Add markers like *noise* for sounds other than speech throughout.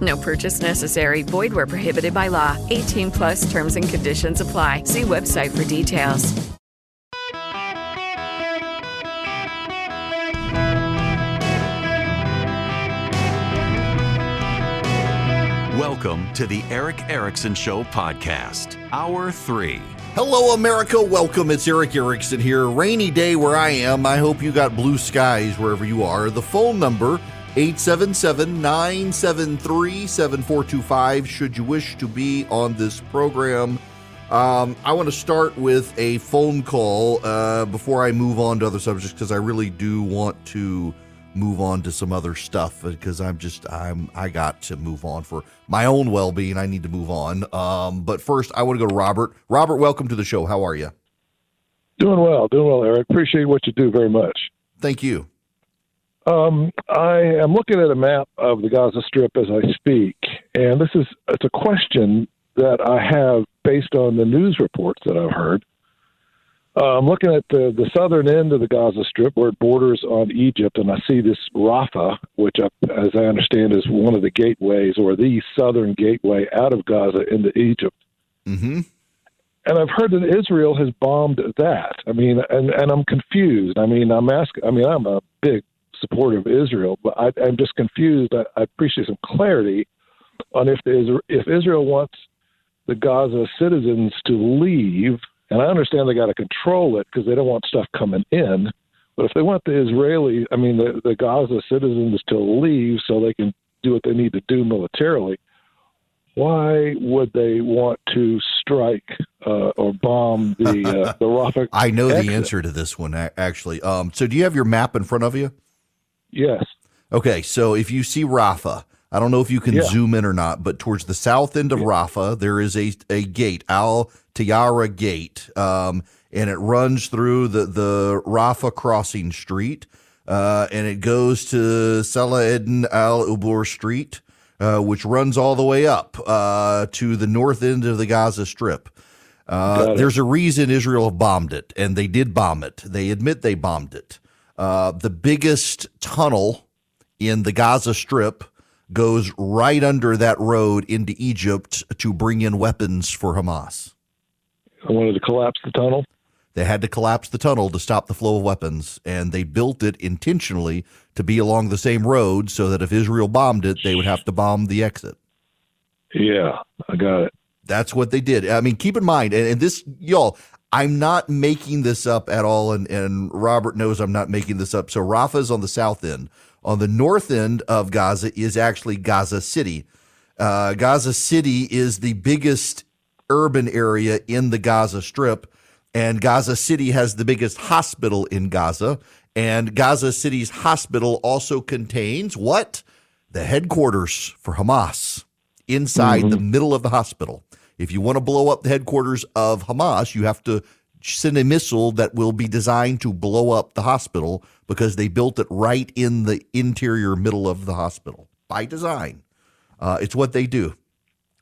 No purchase necessary. Void where prohibited by law. 18 plus terms and conditions apply. See website for details. Welcome to the Erick Erickson Show podcast, Hour 3. Hello, America. Welcome. It's Erick Erickson here. Rainy day where I am. I hope you got blue skies wherever you are. The phone number 877-973-7425 should you wish to be on this program. Um, I want to start with a phone call uh, before I move on to other subjects because I really do want to move on to some other stuff because I'm just I'm I got to move on for my own well-being. I need to move on. Um, but first, I want to go to Robert. Robert, welcome to the show. How are you? Doing well, doing well, Eric. Appreciate what you do very much. Thank you. Um, I am looking at a map of the Gaza Strip as I speak, and this is it's a question that I have based on the news reports that I've heard. Uh, I'm looking at the, the southern end of the Gaza Strip where it borders on Egypt, and I see this Rafah, which, I, as I understand, is one of the gateways or the southern gateway out of Gaza into Egypt. Mm-hmm. And I've heard that Israel has bombed that. I mean, and, and I'm confused. I mean, I'm asking. I mean, I'm a big supporter of Israel, but I, I'm just confused. I, I appreciate some clarity on if the, if Israel wants the Gaza citizens to leave and I understand they got to control it because they don't want stuff coming in. But if they want the Israeli, I mean, the, the Gaza citizens to leave so they can do what they need to do militarily, why would they want to strike uh, or bomb the uh, the *laughs* Rafah? I know exit? the answer to this one actually. Um, so, do you have your map in front of you? Yes. Okay, so if you see Rafah, I don't know if you can Yeah. zoom in or not, but towards the south end of Rafah, there is a, a gate, Al Tiara Gate, um, and it runs through the, the Rafah crossing street, uh, and it goes to Salah Eden Al Ubur Street, uh, which runs all the way up uh, to the north end of the Gaza Strip. Uh, there's a reason Israel bombed it, and they did bomb it. They admit they bombed it. Uh, the biggest tunnel in the Gaza Strip goes right under that road into Egypt to bring in weapons for Hamas. I wanted to collapse the tunnel. They had to collapse the tunnel to stop the flow of weapons, and they built it intentionally to be along the same road so that if Israel bombed it, they would have to bomb the exit. Yeah, I got it. That's what they did. I mean, keep in mind, and, and this, y'all, I'm not making this up at all, and, and Robert knows I'm not making this up. So Rafah is on the south end. On the north end of Gaza is actually Gaza City. Uh, Gaza City is the biggest urban area in the Gaza Strip, and Gaza City has the biggest hospital in Gaza. And Gaza City's hospital also contains what? The headquarters for Hamas inside the middle of the hospital. If you want to blow up the headquarters of Hamas, you have to send a missile that will be designed to blow up the hospital because they built it right in the interior middle of the hospital by design. Uh, it's what they do.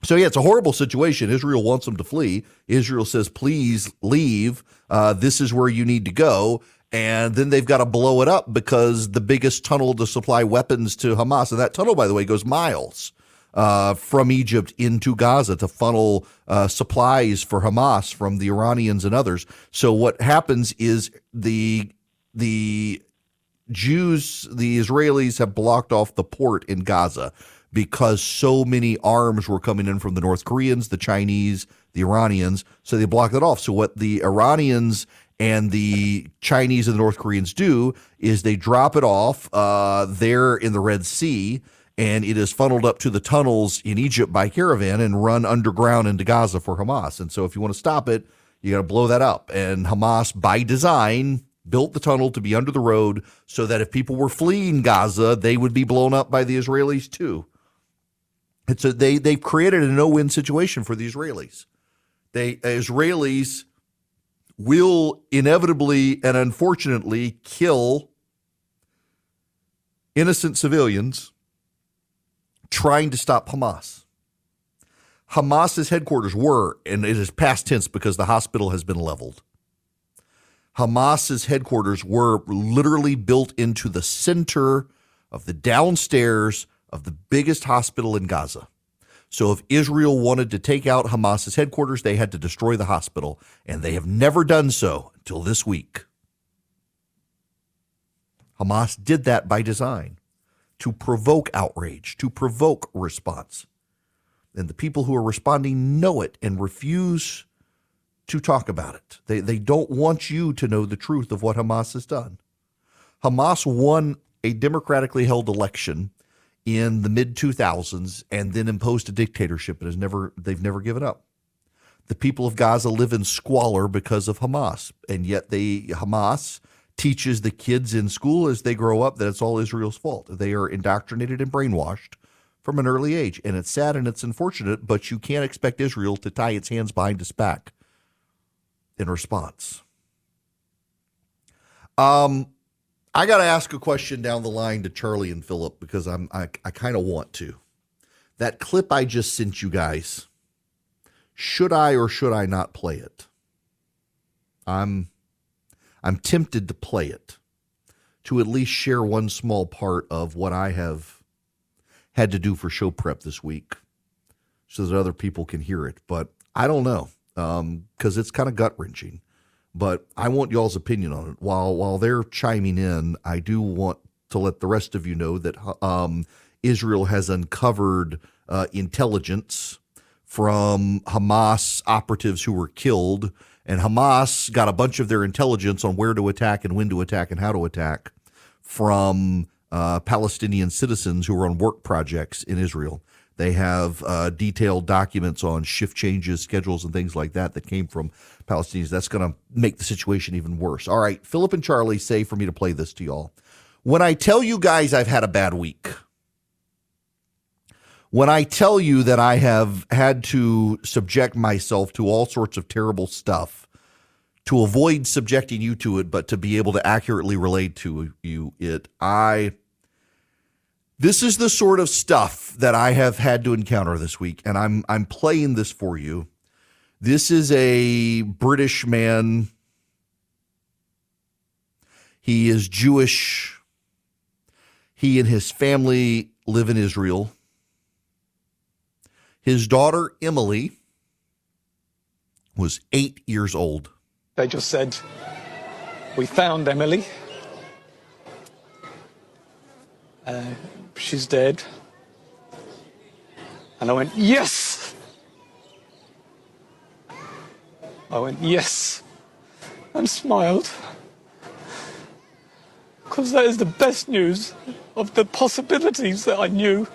So yeah, it's a horrible situation. Israel wants them to flee. Israel says, "Please leave. Uh, this is where you need to go." And then they've got to blow it up because the biggest tunnel to supply weapons to Hamas, and that tunnel, by the way, goes miles uh, from Egypt into Gaza to funnel uh, supplies for Hamas from the Iranians and others. So what happens is the the Jews, the Israelis have blocked off the port in Gaza because so many arms were coming in from the North Koreans, the Chinese, the Iranians. So they blocked it off. So what the Iranians and the Chinese and the North Koreans do is they drop it off uh, there in the Red Sea, and it is funneled up to the tunnels in Egypt by caravan and run underground into Gaza for Hamas. And so if you want to stop it, you got to blow that up. And Hamas, by design, built the tunnel to be under the road so that if people were fleeing Gaza, they would be blown up by the Israelis too. It's a, they they've created a no-win situation for the Israelis. They Israelis will inevitably and unfortunately kill innocent civilians trying to stop Hamas. Hamas's headquarters were, and it is past tense because the hospital has been leveled. Hamas's headquarters were literally built into the center of the downstairs of the biggest hospital in Gaza. So if Israel wanted to take out Hamas's headquarters, they had to destroy the hospital, and they have never done so until this week. Hamas did that by design to provoke outrage, to provoke response. And the people who are responding know it and refuse to talk about it. They, they don't want you to know the truth of what Hamas has done. Hamas won a democratically held election in the mid 2000s and then imposed a dictatorship and has never they've never given up. The people of Gaza live in squalor because of Hamas, and yet they Hamas teaches the kids in school as they grow up that it's all Israel's fault. They are indoctrinated and brainwashed from an early age, and it's sad and it's unfortunate, but you can't expect Israel to tie its hands behind its back in response. Um, I got to ask a question down the line to Charlie and Philip because I'm I, I kind of want to. That clip I just sent you guys, should I or should I not play it? I'm I'm tempted to play it to at least share one small part of what I have had to do for show prep this week so that other people can hear it. But I don't know because um, it's kind of gut wrenching. But I want y'all's opinion on it. While while they're chiming in, I do want to let the rest of you know that um, Israel has uncovered uh, intelligence from Hamas operatives who were killed, and Hamas got a bunch of their intelligence on where to attack and when to attack and how to attack from uh, Palestinian citizens who were on work projects in Israel. They have uh, detailed documents on shift changes, schedules, and things like that that came from Palestinians. That's going to make the situation even worse. All right, Philip and Charlie say for me to play this to y'all. When I tell you guys I've had a bad week, when I tell you that I have had to subject myself to all sorts of terrible stuff to avoid subjecting you to it, but to be able to accurately relate to you it, I this is the sort of stuff that I have had to encounter this week, and I'm I'm playing this for you. This is a British man. He is Jewish. He and his family live in Israel. His daughter Emily was eight years old. They just said, We found Emily. Uh, she's dead. And I went, yes! I went, yes, and smiled. Because that is the best news of the possibilities that I knew.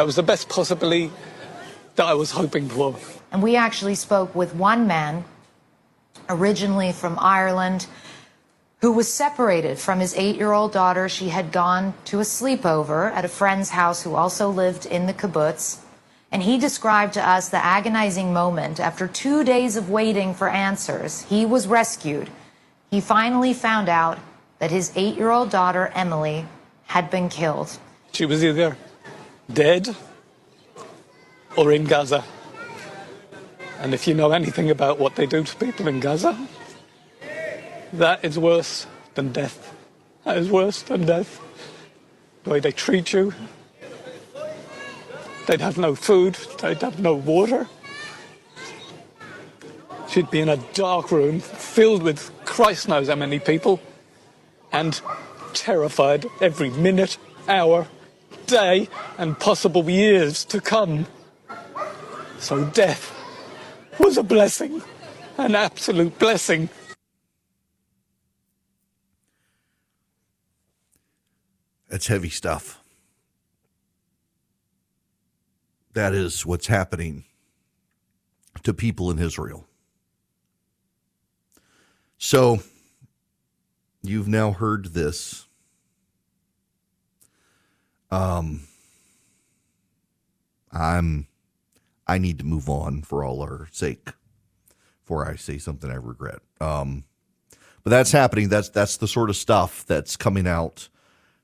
That was the best possibility that I was hoping for. And we actually spoke with one man, originally from Ireland, who was separated from his eight year old daughter. She had gone to a sleepover at a friend's house who also lived in the kibbutz. And he described to us the agonizing moment after two days of waiting for answers. He was rescued. He finally found out that his eight year old daughter, Emily, had been killed. She was either dead or in Gaza. And if you know anything about what they do to people in Gaza, that is worse than death. That is worse than death. The way they treat you. They'd have no food, they'd have no water. She'd be in a dark room filled with Christ knows how many people and terrified every minute, hour, day, and possible years to come. So death was a blessing, an absolute blessing. That's heavy stuff. That is what's happening to people in Israel. So, you've now heard this. Um, I'm I need to move on for all our sake before I say something I regret. Um, but that's happening. That's that's the sort of stuff that's coming out,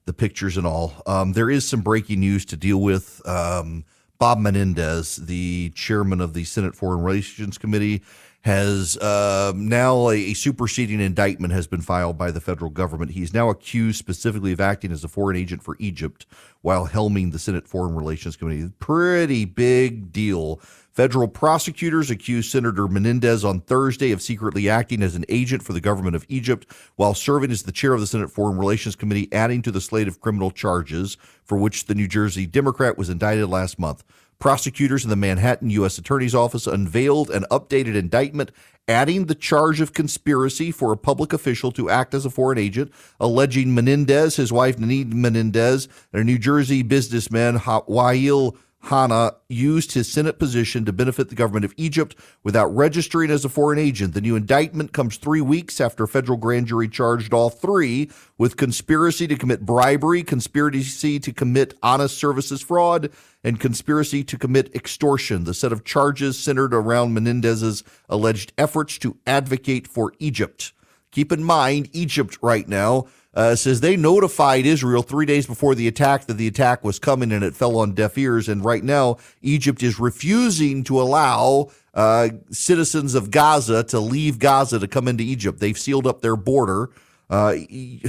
the pictures and all. Um, there is some breaking news to deal with. Um, Bob Menendez, the chairman of the Senate Foreign Relations Committee, has uh, now a, a, superseding indictment has been filed by the federal government. He's now accused specifically of acting as a foreign agent for Egypt while helming the Senate Foreign Relations Committee. Pretty big deal. Federal prosecutors accused Senator Menendez on Thursday of secretly acting as an agent for the government of Egypt while serving as the chair of the Senate Foreign Relations Committee, adding to the slate of criminal charges for which the New Jersey Democrat was indicted last month. Prosecutors in the Manhattan U.S. Attorney's Office unveiled an updated indictment adding the charge of conspiracy for a public official to act as a foreign agent, alleging Menendez, his wife Nadine Menendez, and a New Jersey businessman Wael Hana used his Senate position to benefit the government of Egypt without registering as a foreign agent. The new indictment comes three weeks after a federal grand jury charged all three with conspiracy to commit bribery, conspiracy to commit honest services fraud, and conspiracy to commit extortion. The set of charges centered around Menendez's alleged efforts to advocate for Egypt. Keep in mind, Egypt right now uh, says they notified Israel three days before the attack that the attack was coming and it fell on deaf ears. And right now, Egypt is refusing to allow uh, citizens of Gaza to leave Gaza to come into Egypt. They've sealed up their border. Uh,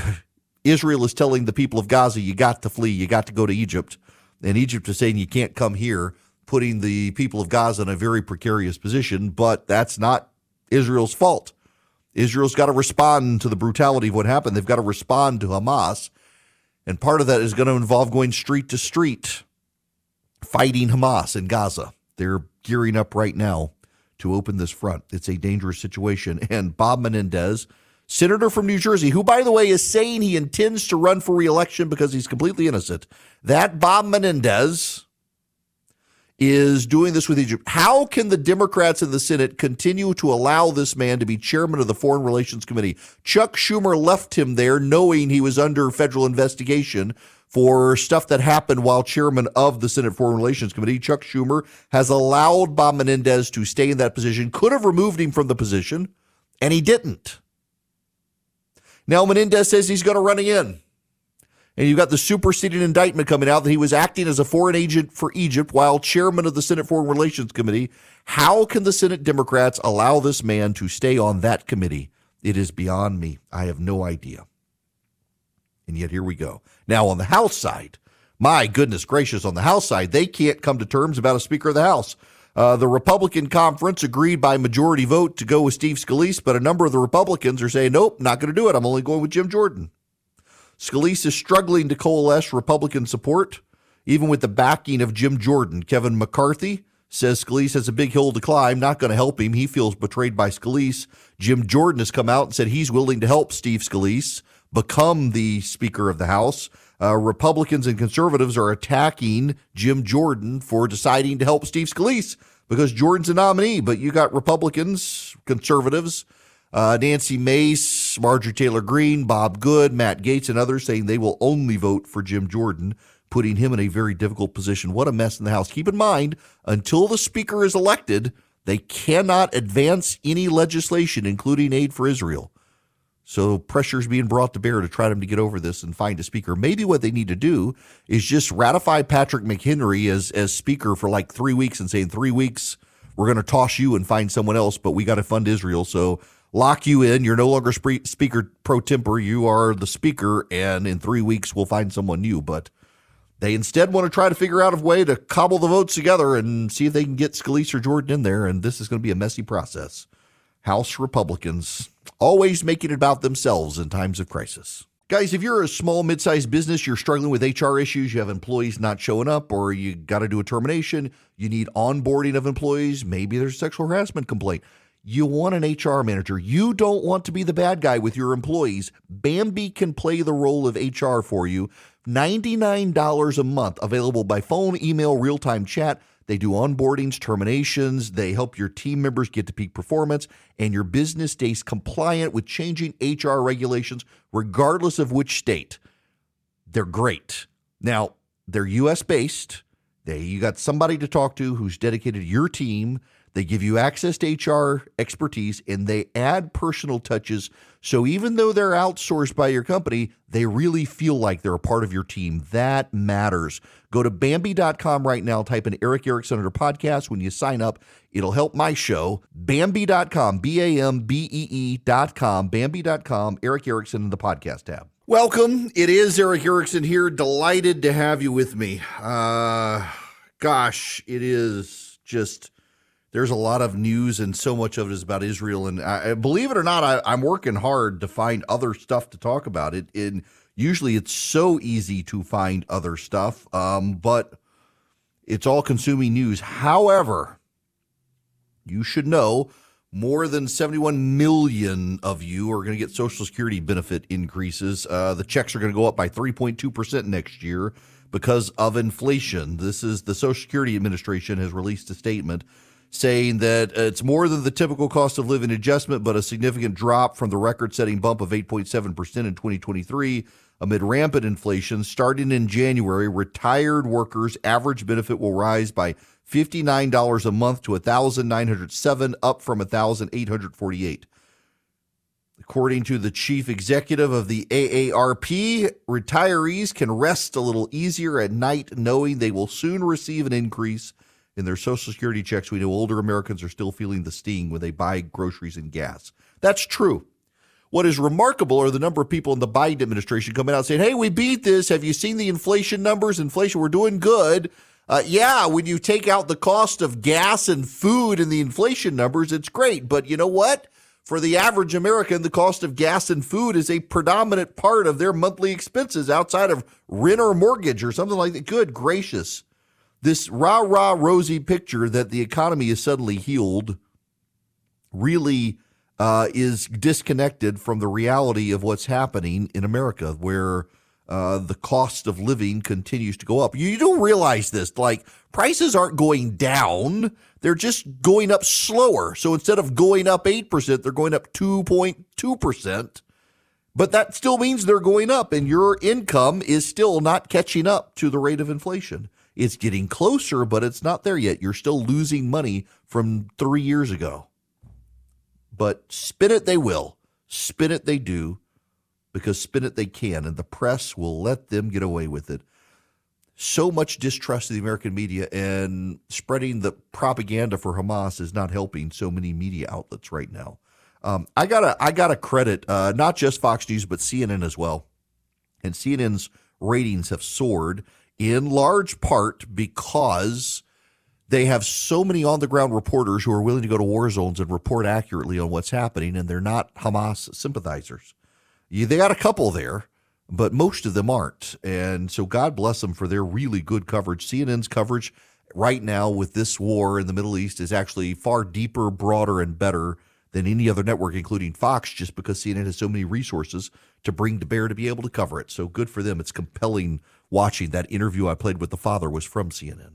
*laughs* Israel is telling the people of Gaza, you got to flee, you got to go to Egypt. And Egypt is saying you can't come here, putting the people of Gaza in a very precarious position. But that's not Israel's fault. Israel's got to respond to the brutality of what happened. They've got to respond to Hamas. And part of that is going to involve going street to street, fighting Hamas in Gaza. They're gearing up right now to open this front. It's a dangerous situation. And Bob Menendez, senator from New Jersey, who, by the way, is saying he intends to run for reelection because he's completely innocent, that Bob Menendez is doing this with Egypt. How can the Democrats in the Senate continue to allow this man to be chairman of the Foreign Relations Committee? Chuck Schumer left him there knowing he was under federal investigation for stuff that happened while chairman of the Senate Foreign Relations Committee. Chuck Schumer has allowed Bob Menendez to stay in that position, could have removed him from the position, and he didn't. Now Menendez says he's going to run again and you've got the superseding indictment coming out that he was acting as a foreign agent for Egypt while chairman of the Senate Foreign Relations Committee. How can the Senate Democrats allow this man to stay on that committee? It is beyond me. I have no idea. And yet here we go. Now, on the House side, my goodness gracious, on the House side, they can't come to terms about a Speaker of the House. Uh, the Republican conference agreed by majority vote to go with Steve Scalise, but a number of the Republicans are saying, nope, not going to do it. I'm only going with Jim Jordan. Scalise is struggling to coalesce Republican support, even with the backing of Jim Jordan. Kevin McCarthy says Scalise has a big hill to climb, not going to help him. He feels betrayed by Scalise. Jim Jordan has come out and said he's willing to help Steve Scalise become the Speaker of the House. Uh, Republicans and conservatives are attacking Jim Jordan for deciding to help Steve Scalise because Jordan's a nominee. But you got Republicans, conservatives, uh, Nancy Mace, Marjorie Taylor Greene, Bob Good, Matt Gaetz, and others saying they will only vote for Jim Jordan, putting him in a very difficult position. What a mess in the House. Keep in mind, until the Speaker is elected, they cannot advance any legislation, including aid for Israel. So pressure is being brought to bear to try to get over this and find a speaker. Maybe what they need to do is just ratify Patrick McHenry as as speaker for like three weeks and say in three weeks we're going to toss you and find someone else, but we got to fund Israel. So lock you in. You're no longer speaker pro tempore. You are the speaker, and in three weeks we'll find someone new. But they instead want to try to figure out a way to cobble the votes together and see if they can get Scalise or Jordan in there. And this is going to be a messy process. House Republicans always making it about themselves in times of crisis. Guys, if you're a small, mid sized business, you're struggling with HR issues, you have employees not showing up, or you got to do a termination, you need onboarding of employees, maybe there's a sexual harassment complaint you want an HR manager. You don't want to be the bad guy with your employees. Bambee can play the role of HR for you. $99 a month, available by phone, email, real time chat. They do onboardings, terminations. They help your team members get to peak performance, and your business stays compliant with changing HR regulations, regardless of which state. They're great. Now, they're US based. They you got somebody to talk to who's dedicated to your team. They give you access to HR expertise and they add personal touches. So even though they're outsourced by your company, they really feel like they're a part of your team. That matters. Go to Bambee.com right now, type in Erick Erickson under podcast. When you sign up, it'll help my show. Bambee.com, B A M B E E.com, Bambee.com, Erick Erickson in the podcast tab. Welcome. It is Erick Erickson here. Delighted to have you with me. Uh, gosh, it is just there's a lot of news and so much of it is about Israel. And I, believe it or not, I, am working hard to find other stuff to talk about. It and usually it's so easy to find other stuff, um, but it's all consuming news. However, you should know more than 71 million of you are going to get Social Security benefit increases. Uh, the checks are going to go up by 3.2% next year because of inflation. This is the Social Security Administration has released a statement saying that uh, it's more than the typical cost of living adjustment, but a significant drop from the record setting bump of 8.7% in 2023 amid rampant inflation. Starting in January, retired workers' average benefit will rise by $59 a month to 1,907, up from 1,848, According to the chief executive of the AARP, retirees can rest a little easier at night knowing they will soon receive an increase in their Social Security checks. We know older Americans are still feeling the sting when they buy groceries and gas. That's true. What is remarkable are the number of people in the Biden administration coming out saying, hey, we beat this. Have you seen the inflation numbers? Inflation, we're doing good. Uh, yeah, when you take out the cost of gas and food and the inflation numbers, it's great. But you know what? For the average American, the cost of gas and food is a predominant part of their monthly expenses outside of rent or mortgage or something like that. Good gracious. This rah rah rosy picture that the economy is suddenly healed really uh, is disconnected from the reality of what's happening in America, where uh, the cost of living continues to go up. You don't realize this. Like prices aren't going down, they're just going up slower. So instead of going up 8%, they're going up 2.2%. But that still means they're going up, and your income is still not catching up to the rate of inflation. It's getting closer, but it's not there yet. You're still losing money from three years ago. But spin it, they will. Spin it, they do because spin it they can, and the press will let them get away with it. So much distrust of the American media and spreading the propaganda for Hamas is not helping so many media outlets right now. Um, I gotta I gotta credit uh, not just Fox News but CNN as well, and CNN's ratings have soared in large part because they have so many on the ground reporters who are willing to go to war zones and report accurately on what's happening, and they're not Hamas sympathizers. They got a couple there, but most of them aren't. And so God bless them for their really good coverage. CNN's coverage right now with this war in the Middle East is actually far deeper, broader, and better than any other network, including Fox, just because CNN has so many resources to bring to bear to be able to cover it. So good for them. It's compelling watching. That interview I played with the father was from CNN.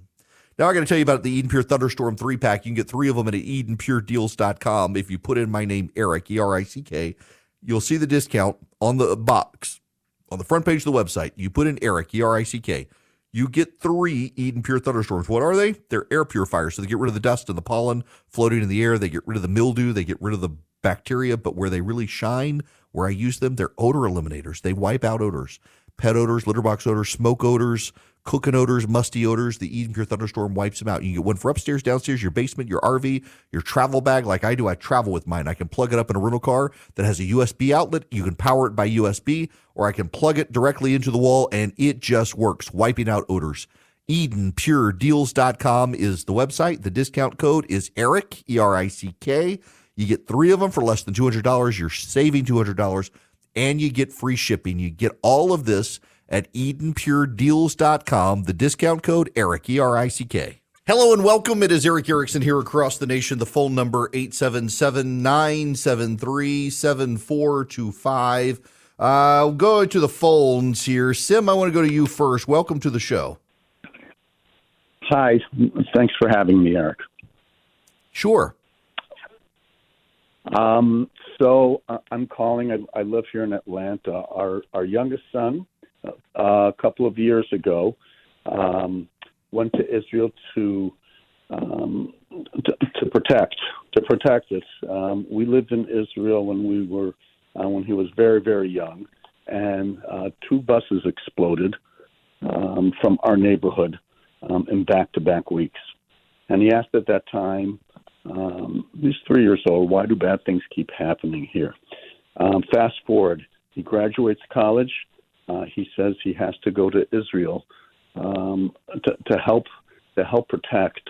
Now I got to tell you about the Eden Pure Thunderstorm 3 pack. You can get three of them at EdenPureDeals.com. If you put in my name, Erick, E R I C K, you'll see the discount on the box on the front page of the website. You put in Erick, E R I C K. You get three Eden Pure Thunderstorms. What are they? They're air purifiers. So they get rid of the dust and the pollen floating in the air. They get rid of the mildew. They get rid of the bacteria. But where they really shine, where I use them, they're odor eliminators. They wipe out odors pet odors, litter box odors, smoke odors, cooking odors, musty odors. The Eden Pure Thunderstorm wipes them out. You get one for upstairs, downstairs, your basement, your RV, your travel bag. Like I do, I travel with mine. I can plug it up in a rental car that has a USB outlet. You can power it by USB, or I can plug it directly into the wall and it just works, wiping out odors. EdenPureDeals.com is the website. The discount code is ERICK, E R I C K. You get three of them for less than $200. You're saving $200 and you get free shipping. You get all of this at EdenPureDeals.com. The discount code Erick, E R I C K. Hello and welcome. It is Erick Erickson here across the nation. The phone number 877-973-7425. Uh, go to the phones here. Sim, I want to go to you first. Welcome to the show. Hi. Thanks for having me, Eric. Sure. Um, so uh, I'm calling. I, I, live here in Atlanta. Our our youngest son, uh, a couple of years ago, um, went to Israel to um, to, to protect to protect us. Um, we lived in Israel when we were uh, when he was very very young, and uh, two buses exploded um, from our neighborhood um, in back to back weeks. And he asked at that time, um, he's three years old, why do bad things keep happening here? Um, fast forward, he graduates college. Uh, he says he has to go to Israel um, to, to help to help protect.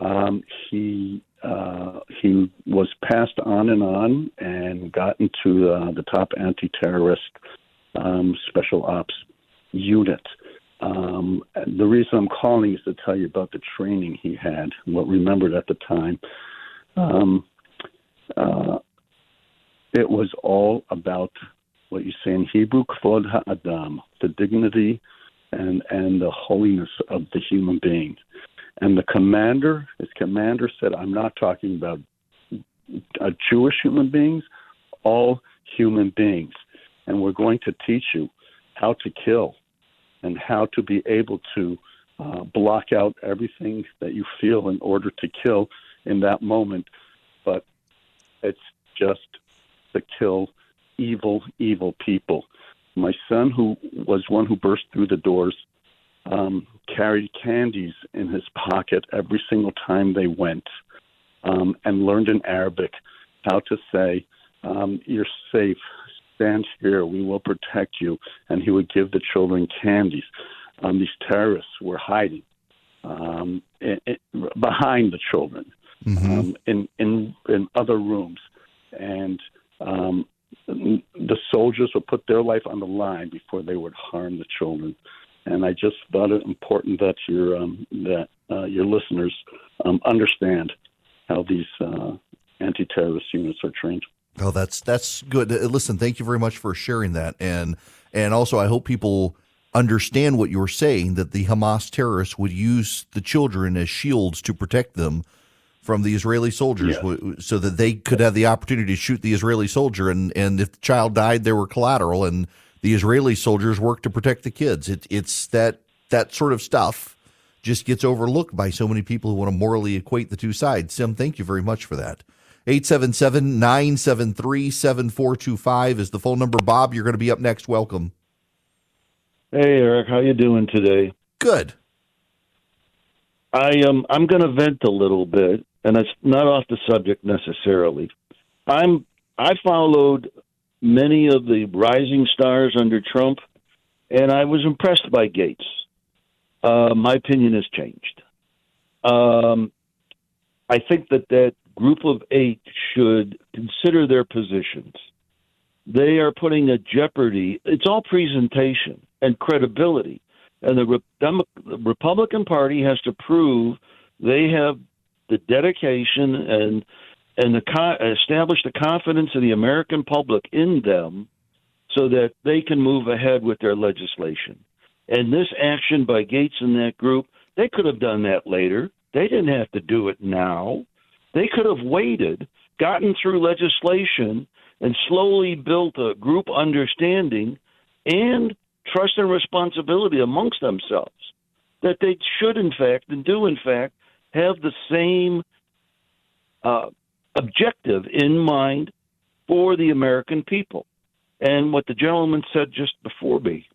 Um, he uh, he was passed on and on and got into uh, the top anti-terrorist um, special ops unit. The reason I'm calling is to tell you about the training he had, what remembered at the time. Um, uh, it was all about what you say in Hebrew, kvod ha'adam, the dignity and and the holiness of the human being. And the commander, his commander said, "I'm not talking about uh, Jewish human beings, all human beings, and we're going to teach you how to kill and how to be able to uh, block out everything that you feel in order to kill in that moment. But it's just to kill evil, evil people. My son, who was one who burst through the doors, um, carried candies in his pocket every single time they went um, and learned in Arabic how to say, um, You're safe, stand here, we will protect you. And he would give the children candies. Um, these terrorists were hiding um, in, in, behind the children mm-hmm. um, in, in, in other rooms. And um, the soldiers would put their life on the line before they would harm the children. And I just thought it important that your um, that uh, your listeners um, understand how these uh, anti-terrorist units are trained. Oh, that's that's good. Uh, listen, thank you very much for sharing that, and and also I hope people understand what you're saying that the Hamas terrorists would use the children as shields to protect them from the Israeli soldiers, yeah. so that they could have the opportunity to shoot the Israeli soldier, and and if the child died, they were collateral, and the Israeli soldiers worked to protect the kids. It, it's that that sort of stuff just gets overlooked by so many people who want to morally equate the two sides. Sim, thank you very much for that. 877 973 7425 is the phone number. Bob, you're going to be up next. Welcome. Hey, Eric. How you doing today? Good. I um I'm going to vent a little bit, and it's not off the subject necessarily. I'm I followed many of the rising stars under Trump, and I was impressed by Gaetz. Uh, my opinion has changed. Um, I think that that group of eight should consider their positions. They are putting a jeopardy. It's all presentation and credibility. And the, Re- the Republican Party has to prove they have the dedication and and the co- establish the confidence of the American public in them so that they can move ahead with their legislation. And this action by Gaetz and that group, they could have done that later. They didn't have to do it now. They could have waited, gotten through legislation, and slowly built a group understanding and trust and responsibility amongst themselves that they should, in fact, and do, in fact, have the same uh, objective in mind for the American people. And what the gentleman said just before me,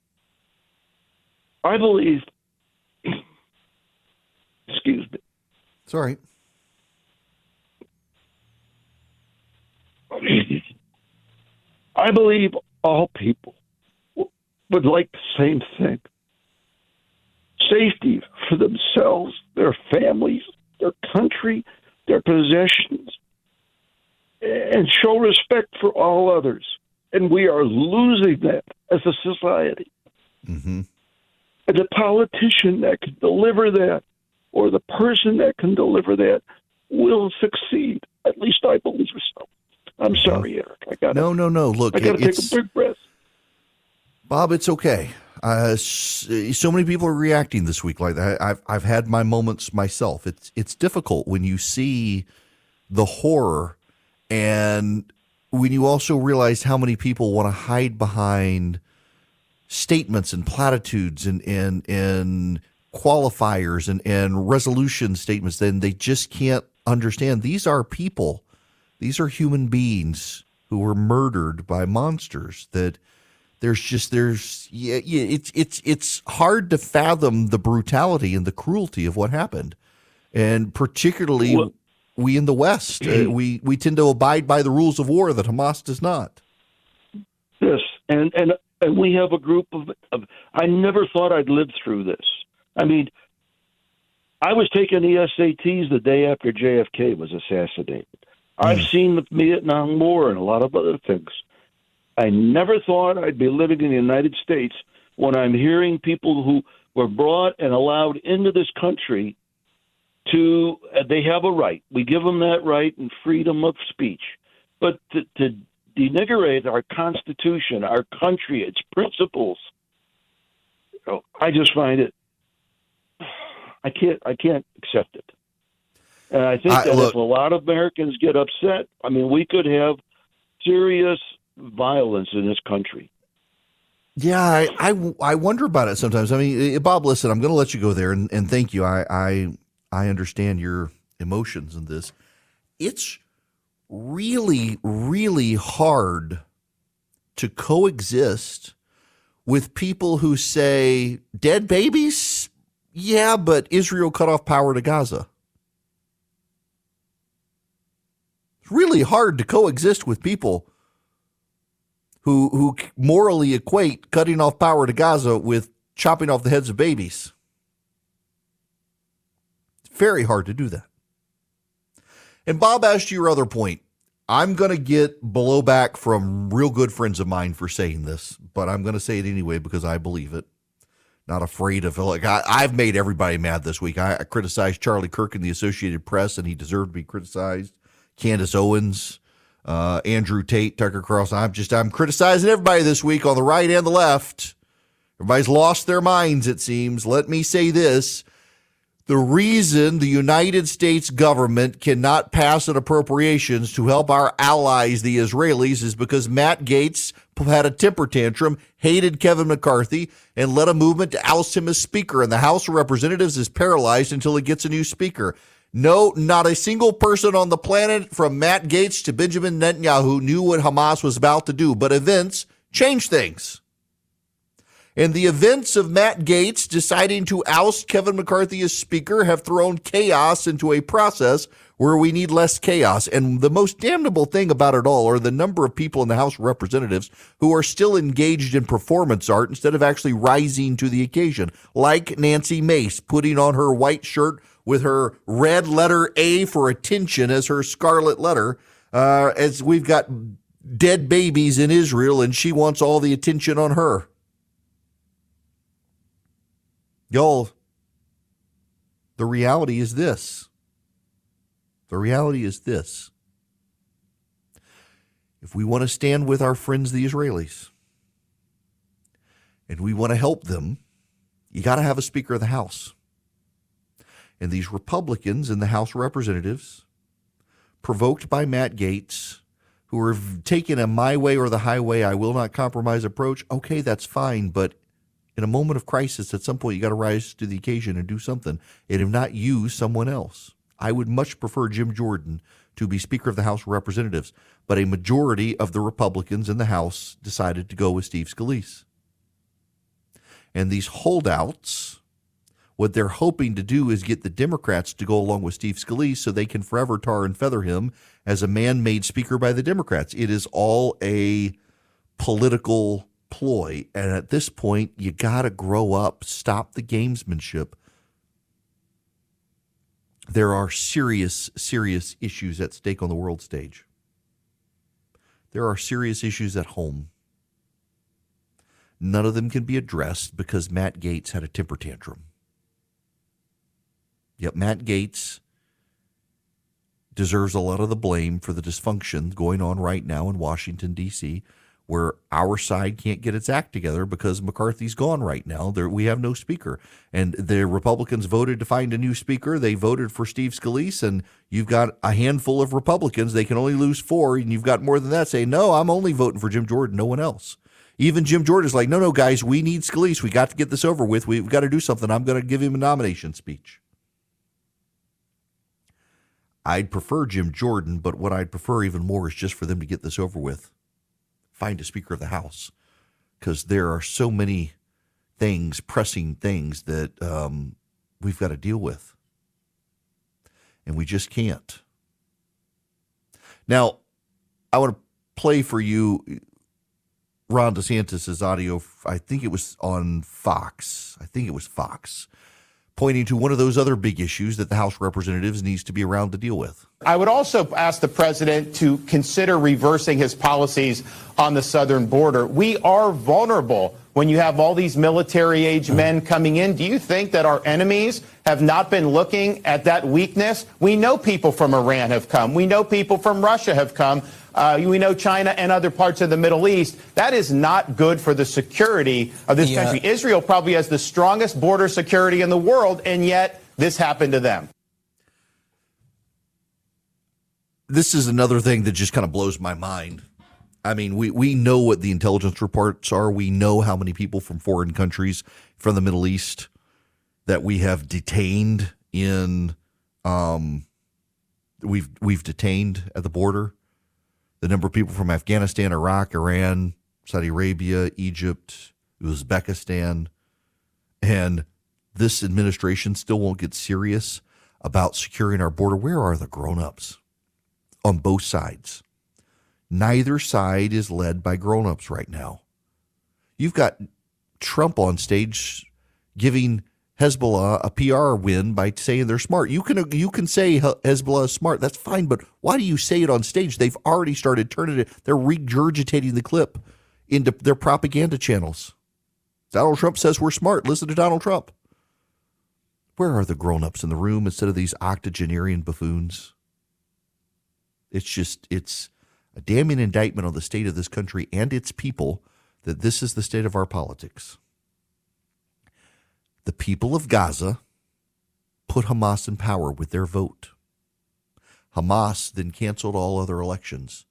I believe, *clears throat* excuse me. Sorry. *clears throat* I believe all people would like the same thing safety for themselves, their families, their country, their possessions, and show respect for all others. And we are losing that as a society. Mm-hmm. And the politician that can deliver that, or the person that can deliver that, will succeed. At least I believe so. I'm sorry, Eric. I got no, no, no. Look, I got to take a big breath. Bob, it's okay. Uh, so many people are reacting this week like that. I've I've had my moments myself. It's it's difficult when you see the horror, and when you also realize how many people want to hide behind statements and platitudes and and and qualifiers and, and resolution statements, then they just can't understand these are people. These are human beings who were murdered by monsters that there's just there's yeah, yeah it's it's it's hard to fathom the brutality and the cruelty of what happened. And particularly well, we in the west uh, we we tend to abide by the rules of war that Hamas does not. Yes and and and we have a group of, of I never thought I'd live through this. I mean I was taking the SATs the day after JFK was assassinated I've mm. seen the Vietnam War and a lot of other things I never thought I'd be living in the United States when I'm hearing people who were brought and allowed into this country to uh, they have a right. We give them that right and freedom of speech. But to, to denigrate our Constitution, our country, its principles, I just find it. *sighs* I can't. I can't accept it. And I think I, that look, if a lot of Americans get upset, I mean, we could have serious violence in this country. Yeah, I, I, I, wonder about it sometimes. I mean, eh, Bob, listen, I'm going to let you go there, and, and thank you. I, I I understand your emotions in this. It's really, really hard to coexist with people who say dead babies. Yeah, but Israel cut off power to Gaza. It's really hard to coexist with people who who morally equate cutting off power to Gaza with chopping off the heads of babies. It's very hard to do that. And Bob asked you your other point. I'm going to get blowback from real good friends of mine for saying this, but I'm going to say it anyway because I believe it. Not afraid of like I, have made everybody mad this week. I, I criticized Charlie Kirk in the Associated Press, and he deserved to be criticized. Candace Owens, uh, Andrew Tate, Tucker Carlson. I'm just I'm criticizing everybody this week on the right and the left. Everybody's lost their minds, it seems. Let me say this. The reason the United States government cannot pass an appropriations to help our allies, the Israelis, is because Matt Gaetz had a temper tantrum, hated Kevin McCarthy, and led a movement to oust him as Speaker. And the House of Representatives is paralyzed until it gets a new Speaker. No, not a single person on the planet from Matt Gaetz to Benjamin Netanyahu knew what Hamas was about to do, but events change things. And the events of Matt Gaetz deciding to oust Kevin McCarthy as Speaker have thrown chaos into a process where we need less chaos. And the most damnable thing about it all are the number of people in the House of Representatives who are still engaged in performance art instead of actually rising to the occasion, like Nancy Mace putting on her white shirt with her red letter A for attention as her scarlet letter, uh, as we've got dead babies in Israel and she wants all the attention on her. Y'all, the reality is this. The reality is this. If we want to stand with our friends, the Israelis, and we want to help them, you got to have a Speaker of the House. And these Republicans in the House of Representatives, provoked by Matt Gaetz, who are taking a my way or the highway, I will not compromise approach, okay, that's fine. But in a moment of crisis, at some point, you got to rise to the occasion and do something. And if not you, someone else. I would much prefer Jim Jordan to be Speaker of the House of Representatives, but a majority of the Republicans in the House decided to go with Steve Scalise. And these holdouts what they're hoping to do is get the Democrats to go along with Steve Scalise so they can forever tar and feather him as a man made speaker by the Democrats. It is all a political ploy. And at this point, you got to grow up, stop the gamesmanship. There are serious, serious issues at stake on the world stage. There are serious issues at home. None of them can be addressed because Matt Gaetz had a temper tantrum. Yep, Matt Gaetz deserves a lot of the blame for the dysfunction going on right now in Washington, D.C., where our side can't get its act together because McCarthy's gone right now. There, we have no speaker. And the Republicans voted to find a new speaker. They voted for Steve Scalise, and you've got a handful of Republicans. They can only lose four, and you've got more than that saying, no, I'm only voting for Jim Jordan, no one else. Even Jim Jordan is like, no, no, guys, we need Scalise. We got to get this over with. We've got to do something. I'm going to give him a nomination speech. I'd prefer Jim Jordan, but what I'd prefer even more is just for them to get this over with. Find a Speaker of the House, because there are so many things, pressing things that um, we've got to deal with, and we just can't. Now, I want to play for you Ron DeSantis' audio. I think it was on Fox. I think it was Fox pointing to one of those other big issues that the House of Representatives needs to be around to deal with. I would also ask the president to consider reversing his policies on the southern border. We are vulnerable when you have all these military age men mm-hmm. coming in. Do you think that our enemies have not been looking at that weakness? We know people from Iran have come. We know people from Russia have come. Uh, we know China and other parts of the Middle East. That is not good for the security of this Yeah. country. Israel probably has the strongest border security in the world, and yet this happened to them. This is another thing that just kind of blows my mind. I mean, we, we know what the intelligence reports are. We know how many people from foreign countries from the Middle East that we have detained in um we've we've detained at the border. The number of people from Afghanistan, Iraq, Iran, Saudi Arabia, Egypt, Uzbekistan, and this administration still won't get serious about securing our border. Where are the grown-ups on both sides? Neither side is led by grown-ups right now. You've got Trump on stage giving Hezbollah a PR win by saying they're smart. You can you can say Hezbollah is smart. That's fine, but why do you say it on stage? They've already started turning it. They're regurgitating the clip into their propaganda channels. Donald Trump says we're smart. Listen to Donald Trump. Where are the grown-ups in the room instead of these octogenarian buffoons? It's just it's a damning indictment on the state of this country and its people that this is the state of our politics. The people of Gaza put Hamas in power with their vote. Hamas then canceled all other elections,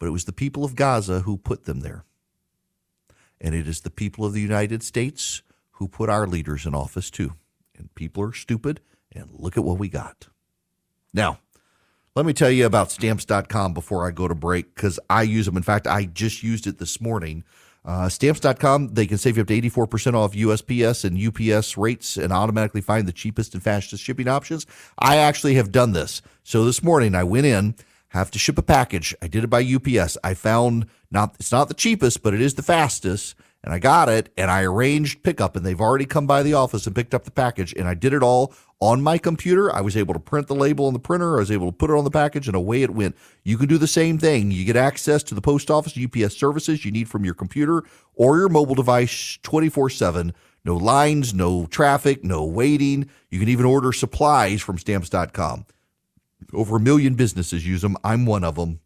but it was the people of Gaza who put them there. And it is the people of the United States who put our leaders in office too. And people are stupid, and look at what we got. Now, let me tell you about stamps.com before I go to break because I use them. In fact, I just used it this morning. Uh, stamps.com, they can save you up to 84% off USPS and UPS rates and automatically find the cheapest and fastest shipping options. I actually have done this. So this morning I went in, have to ship a package. I did it by UPS. I found not it's not the cheapest, but it is the fastest. And I got it and I arranged pickup and they've already come by the office and picked up the package and I did it all on my computer. I was able to print the label on the printer. I was able to put it on the package and away it went. You can do the same thing. You get access to the post office UPS services you need from your computer or your mobile device 24 7. No lines, no traffic, no waiting. You can even order supplies from stamps.com. Over a million businesses use them. I'm one of them.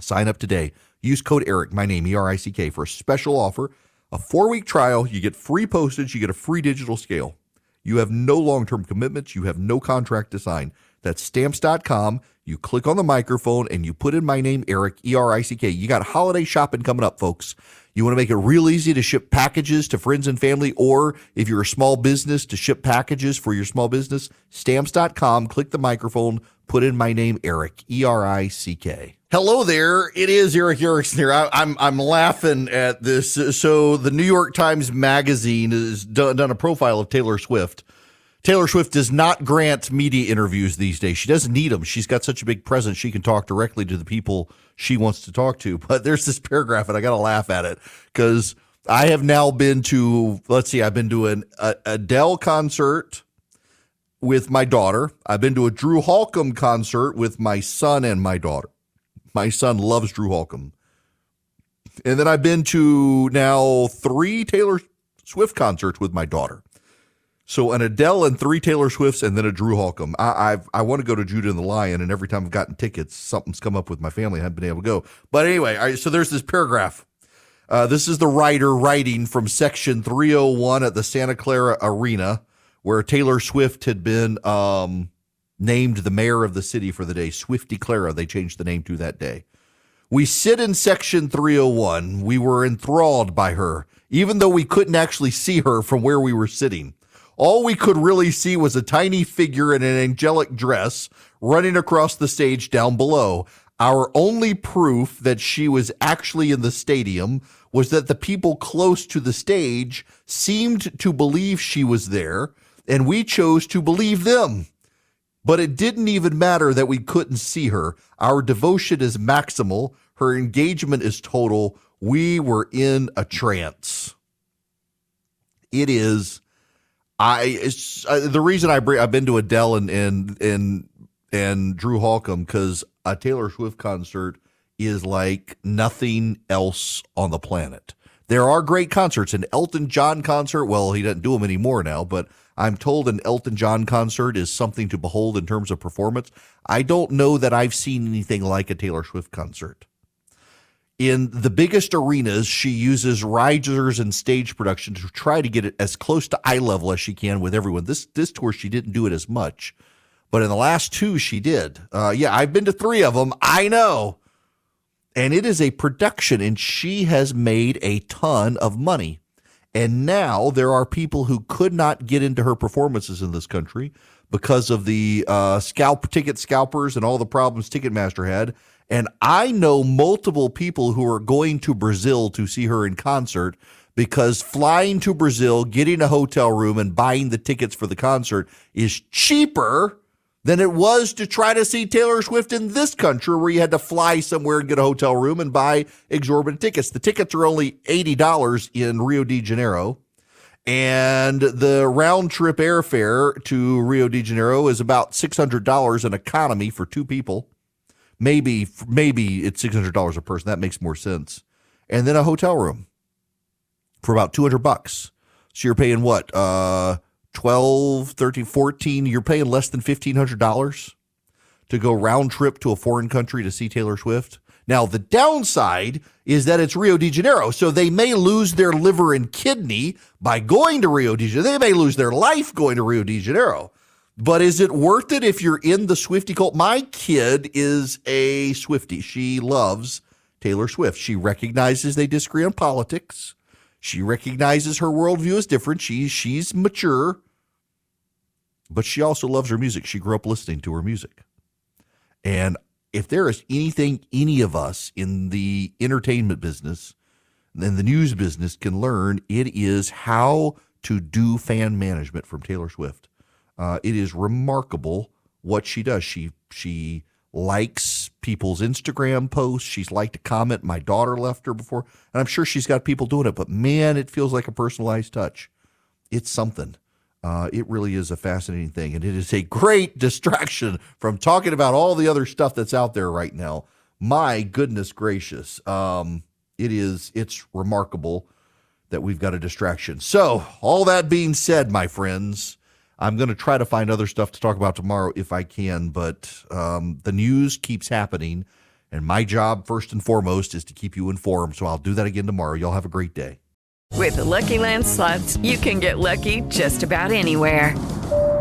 Sign up today. Use code ERICK, my name, E R I C K, for a special offer. A four week trial. You get free postage. You get a free digital scale. You have no long term commitments. You have no contract to sign. That's stamps.com. You click on the microphone and you put in my name, Erick, E R I C K. You got holiday shopping coming up, folks. You want to make it real easy to ship packages to friends and family, or if you're a small business, to ship packages for your small business, stamps.com. Click the microphone, put in my name, Erick, E R I C K. Hello there. It is Erick Erickson here. I, I'm I'm laughing at this. So the New York Times Magazine has done, done a profile of Taylor Swift. Taylor Swift does not grant media interviews these days. She doesn't need them. She's got such a big presence. She can talk directly to the people she wants to talk to. *laughs* But there's this paragraph, and I got to laugh at it because I have now been to, let's see, I've been to an a, Adele concert with my daughter. I've been to a Drew Holcomb concert with my son and my daughter. My son loves Drew Holcomb. And then I've been to now three Taylor Swift concerts with my daughter. So an Adele and three Taylor Swifts and then a Drew Holcomb. I I've, I want to go to Judah and the Lion, and every time I've gotten tickets, something's come up with my family. I haven't been able to go. But anyway, right, so there's this paragraph. Uh, this is the writer writing from section 301 at the Santa Clara Arena, where Taylor Swift had been um, named the mayor of the city for the day. Swifty Clara, they changed the name to that day. We sit in section 301. We were enthralled by her, even though we couldn't actually see her from where we were sitting. All we could really see was a tiny figure in an angelic dress running across the stage down below. Our only proof that she was actually in the stadium was that the people close to the stage seemed to believe she was there, and we chose to believe them. But it didn't even matter that we couldn't see her. Our devotion is maximal, her engagement is total. We were in a trance. It is. I uh, the reason I bring I've been to Adele and and and and Drew Holcomb because a Taylor Swift concert is like nothing else on the planet. There are great concerts. An Elton John concert, well, he doesn't do them anymore now, but I'm told an Elton John concert is something to behold in terms of performance. I don't know that I've seen anything like a Taylor Swift concert. In the biggest arenas, she uses risers and stage production to try to get it as close to eye level as she can with everyone. This this tour, she didn't do it as much, but in the last two, she did. Uh, yeah, I've been to three of them. I know, and it is a production, and she has made a ton of money. And now there are people who could not get into her performances in this country because of the uh, scalp ticket scalpers and all the problems Ticketmaster had. And I know multiple people who are going to Brazil to see her in concert because flying to Brazil, getting a hotel room, and buying the tickets for the concert is cheaper than it was to try to see Taylor Swift in this country where you had to fly somewhere and get a hotel room and buy exorbitant tickets. The tickets are only $80 in Rio de Janeiro. And the round trip airfare to Rio de Janeiro is about $600 in economy for two people maybe maybe it's six hundred dollars a person. That makes more sense. And then a hotel room for about two hundred bucks. So you're paying what? Uh 12, 13, 14. You're paying less than fifteen hundred dollars to go round trip to a foreign country to see Taylor Swift. Now, the downside is that it's Rio de Janeiro, so they may lose their liver and kidney by going to Rio de Janeiro. They may lose their life going to Rio de Janeiro. But is it worth it if you're in the Swifty cult? My kid is a Swifty. She loves Taylor Swift. She recognizes they disagree on politics. She recognizes her worldview is different. She, she's mature, but she also loves her music. She grew up listening to her music. And if there is anything any of us in the entertainment business and the news business can learn, it is how to do fan management from Taylor Swift. Uh, it is remarkable what she does. She she likes people's Instagram posts. She's liked to comment. My daughter left her before, and I'm sure she's got people doing it. But man, it feels like a personalized touch. It's something. Uh, it really is a fascinating thing, and it is a great *laughs* distraction from talking about all the other stuff that's out there right now. My goodness gracious, um, it is. It's remarkable that we've got a distraction. So, all that being said, my friends, I'm going to try to find other stuff to talk about tomorrow if I can, but um, the news keeps happening. And my job, first and foremost, is to keep you informed. So I'll do that again tomorrow. Y'all have a great day. With the Lucky Land slots, you can get lucky just about anywhere.